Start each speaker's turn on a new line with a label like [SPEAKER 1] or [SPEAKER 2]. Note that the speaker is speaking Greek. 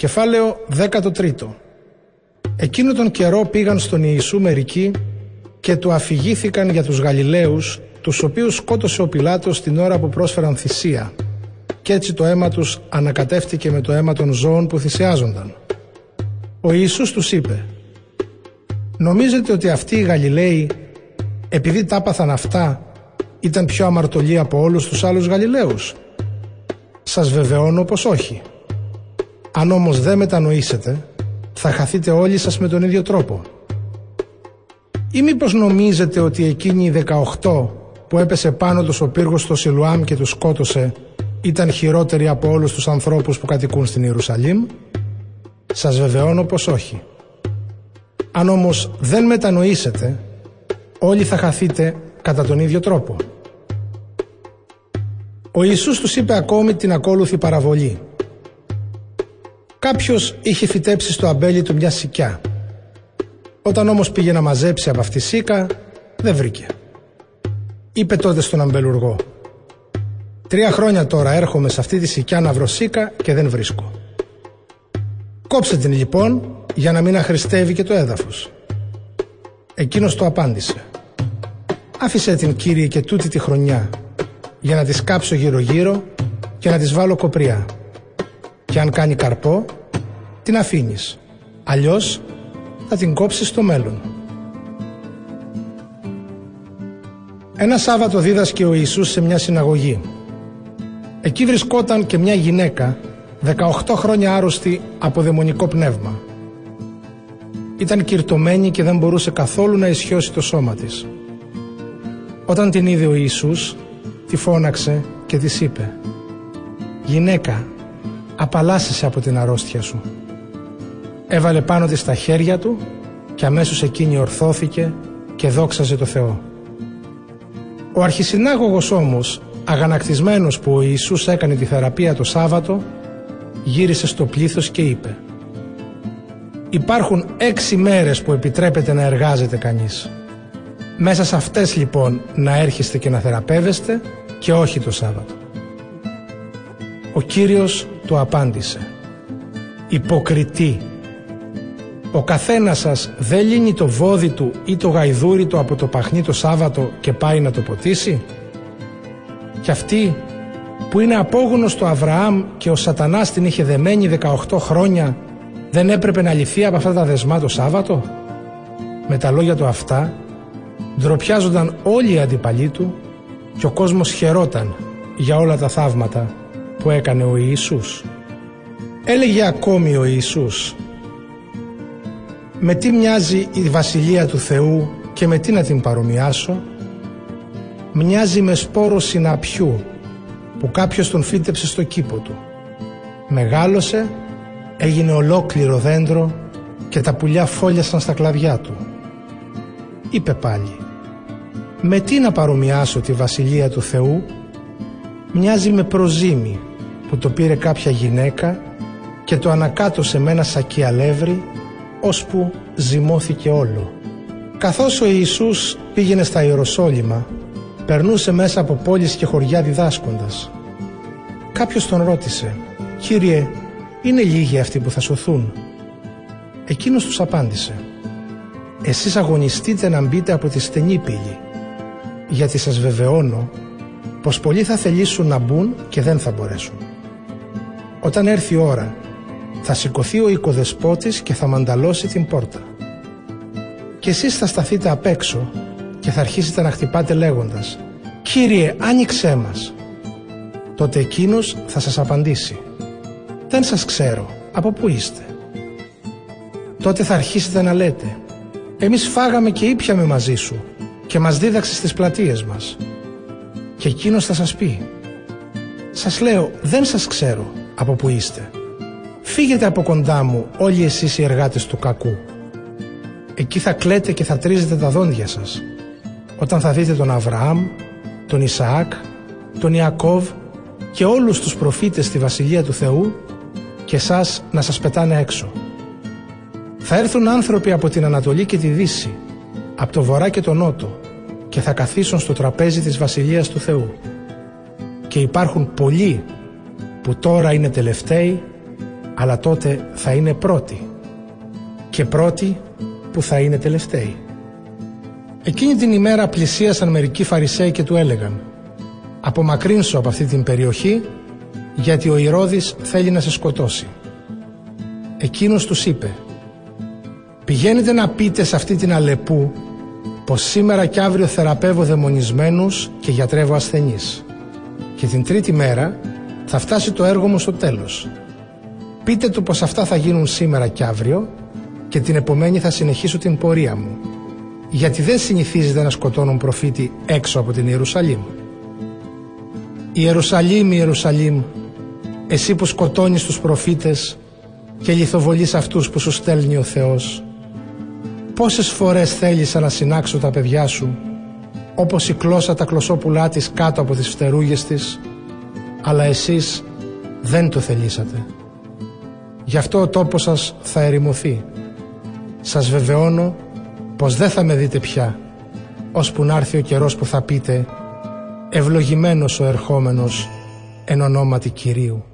[SPEAKER 1] Κεφάλαιο 13 Εκείνο τον καιρό πήγαν στον Ιησού μερικοί και του αφηγήθηκαν για τους Γαλιλαίους τους οποίους σκότωσε ο Πιλάτος την ώρα που πρόσφεραν θυσία και έτσι το αίμα τους ανακατεύτηκε με το αίμα των ζώων που θυσιάζονταν. Ο Ιησούς τους είπε «Νομίζετε ότι αυτοί οι Γαλιλαίοι επειδή τα άπαθαν αυτά ήταν πιο αμαρτωλοί από όλους τους άλλους Γαλιλαίους; Σας βεβαιώνω πως όχι. Αν όμως δεν μετανοήσετε, θα χαθείτε όλοι σας με τον ίδιο τρόπο. Ή μήπως νομίζετε ότι εκείνοι οι 18 που έπεσε πάνω τους ο πύργος στο Σιλουάμ και τους σκότωσε ήταν χειρότεροι από όλους τους ανθρώπους που κατοικούν στην Ιερουσαλήμ; Σας βεβαιώνω πως όχι. Αν όμως δεν μετανοήσετε, όλοι θα χαθείτε κατά τον ίδιο τρόπο. Ο Ιησούς τους είπε ακόμη την ακόλουθη παραβολή. Κάποιος είχε φυτέψει στο αμπέλι του μια σικιά. Όταν όμως πήγε να μαζέψει από αυτή τη σίκα, δεν βρήκε. Είπε τότε στον αμπελουργό «Τρία χρόνια τώρα έρχομαι σε αυτή τη σικιά να βρω σίκα και δεν βρίσκω». Κόψε την λοιπόν για να μην αχρηστεύει και το έδαφος. Εκείνος το απάντησε Άφησε την κύριε και τούτη τη χρονιά για να της σκάψω γύρω γύρω και να της βάλω κοπριά. Και αν κάνει καρπό, την αφήνεις. Αλλιώς θα την κόψεις στο μέλλον. Ένα Σάββατο δίδασκε ο Ιησούς σε μια συναγωγή. Εκεί βρισκόταν και μια γυναίκα 18 χρόνια άρρωστη από δαιμονικό πνεύμα. Ήταν κυρτωμένη και δεν μπορούσε καθόλου να ισιώσει το σώμα της. Όταν την είδε ο Ιησούς, τη φώναξε και της είπε «Γυναίκα, απαλλάσσεσαι από την αρρώστια σου». Έβαλε πάνω της τα χέρια του και αμέσως εκείνη ορθώθηκε και δόξαζε το Θεό. Ο αρχισυνάγωγος όμως, αγανακτισμένος που ο Ιησούς έκανε τη θεραπεία το Σάββατο, γύρισε στο πλήθος και είπε «Υπάρχουν έξι μέρες που επιτρέπεται να εργάζεται κανείς. Μέσα σε αυτές λοιπόν να έρχεστε και να θεραπεύεστε και όχι το Σάββατο. Ο Κύριος του απάντησε. «Υποκριτή, ο καθένας σας δεν λύνει το βόδι του ή το γαϊδούρι του από το παχνί το Σάββατο και πάει να το ποτίσει» και αυτή που είναι απόγονος του Αβραάμ και ο σατανάς την είχε δεμένη 18 χρόνια δεν έπρεπε να λυθεί από αυτά τα δεσμά το Σάββατο; Με τα λόγια του αυτά ντροπιάζονταν όλοι οι αντιπαλοί του και ο κόσμος χαιρόταν για όλα τα θαύματα που έκανε ο Ιησούς. Έλεγε ακόμη ο Ιησούς «Με τι μοιάζει η Βασιλεία του Θεού και με τι να την παρομοιάσω» «Μοιάζει με σπόρο συναπιού που κάποιος τον φύτεψε στο κήπο του. Μεγάλωσε, έγινε ολόκληρο δέντρο και τα πουλιά φόλιασαν στα κλαδιά του. Είπε πάλι με τι να παρομοιάσω τη βασιλεία του Θεού; Μοιάζει με προζύμι που το πήρε κάποια γυναίκα και το ανακάτωσε με ένα σακί αλεύρι ώσπου ζυμώθηκε όλο. Καθώς ο Ιησούς πήγαινε στα Ιεροσόλυμα περνούσε μέσα από πόλεις και χωριά διδάσκοντας. Κάποιος τον ρώτησε «Κύριε, είναι λίγοι αυτοί που θα σωθούν» Εκείνος τους απάντησε «Εσείς αγωνιστείτε να μπείτε από τη στενή πύλη γιατί σας βεβαιώνω πως πολλοί θα θελήσουν να μπουν και δεν θα μπορέσουν. Όταν έρθει η ώρα θα σηκωθεί ο οικοδεσπότης και θα μανταλώσει την πόρτα. Και εσείς θα σταθείτε απ' έξω και θα αρχίσετε να χτυπάτε λέγοντας «Κύριε, άνοιξέ μας». Τότε εκείνος θα σας απαντήσει «Δεν σας ξέρω, από πού είστε». Τότε θα αρχίσετε να λέτε «Εμείς φάγαμε και ήπιαμε μαζί σου και μας δίδαξε στις πλατείες μας. Και εκείνος θα σας πει «Σας λέω, δεν σας ξέρω από που είστε. Φύγετε από κοντά μου όλοι εσείς οι εργάτες του κακού. Εκεί θα κλαίτε και θα τρίζετε τα δόντια σας. Όταν θα δείτε τον Αβραάμ, τον Ισαάκ, τον Ιακώβ και όλους τους προφήτες στη Βασιλεία του Θεού και σας να σας πετάνε έξω. Θα έρθουν άνθρωποι από την Ανατολή και τη Δύση, από το Βορρά και το Νότο και θα καθίσουν στο τραπέζι της Βασιλείας του Θεού. Και υπάρχουν πολλοί που τώρα είναι τελευταίοι, αλλά τότε θα είναι πρώτοι και πρώτοι που θα είναι τελευταίοι. Εκείνη την ημέρα πλησίασαν μερικοί Φαρισαίοι και του έλεγαν «Απομακρύνσου από αυτή την περιοχή γιατί ο Ηρώδης θέλει να σε σκοτώσει». Εκείνος τους είπε «Πηγαίνετε να πείτε σε αυτή την Αλεπού πως σήμερα κι αύριο θεραπεύω δαιμονισμένους και γιατρεύω ασθενείς και την τρίτη μέρα θα φτάσει το έργο μου στο τέλος. Πείτε του πως αυτά θα γίνουν σήμερα κι αύριο και την επομένη θα συνεχίσω την πορεία μου γιατί δεν συνηθίζεται να σκοτώνουν προφήτη έξω από την Ιερουσαλήμ. Ιερουσαλήμ, Ιερουσαλήμ, εσύ που σκοτώνεις τους προφήτες και λιθοβολείς αυτούς που σου στέλνει ο Θεός. Πόσες φορές θέλησα να συνάξω τα παιδιά σου, όπως η κλώσσα τα κλωσόπουλά της κάτω από τις φτερούγες της, αλλά εσείς δεν το θελήσατε. Γι' αυτό ο τόπος σας θα ερημωθεί. Σας βεβαιώνω πως δεν θα με δείτε πια, ώσπου να έρθει ο καιρός που θα πείτε «Ευλογημένος ο ερχόμενος εν ονόματι Κυρίου».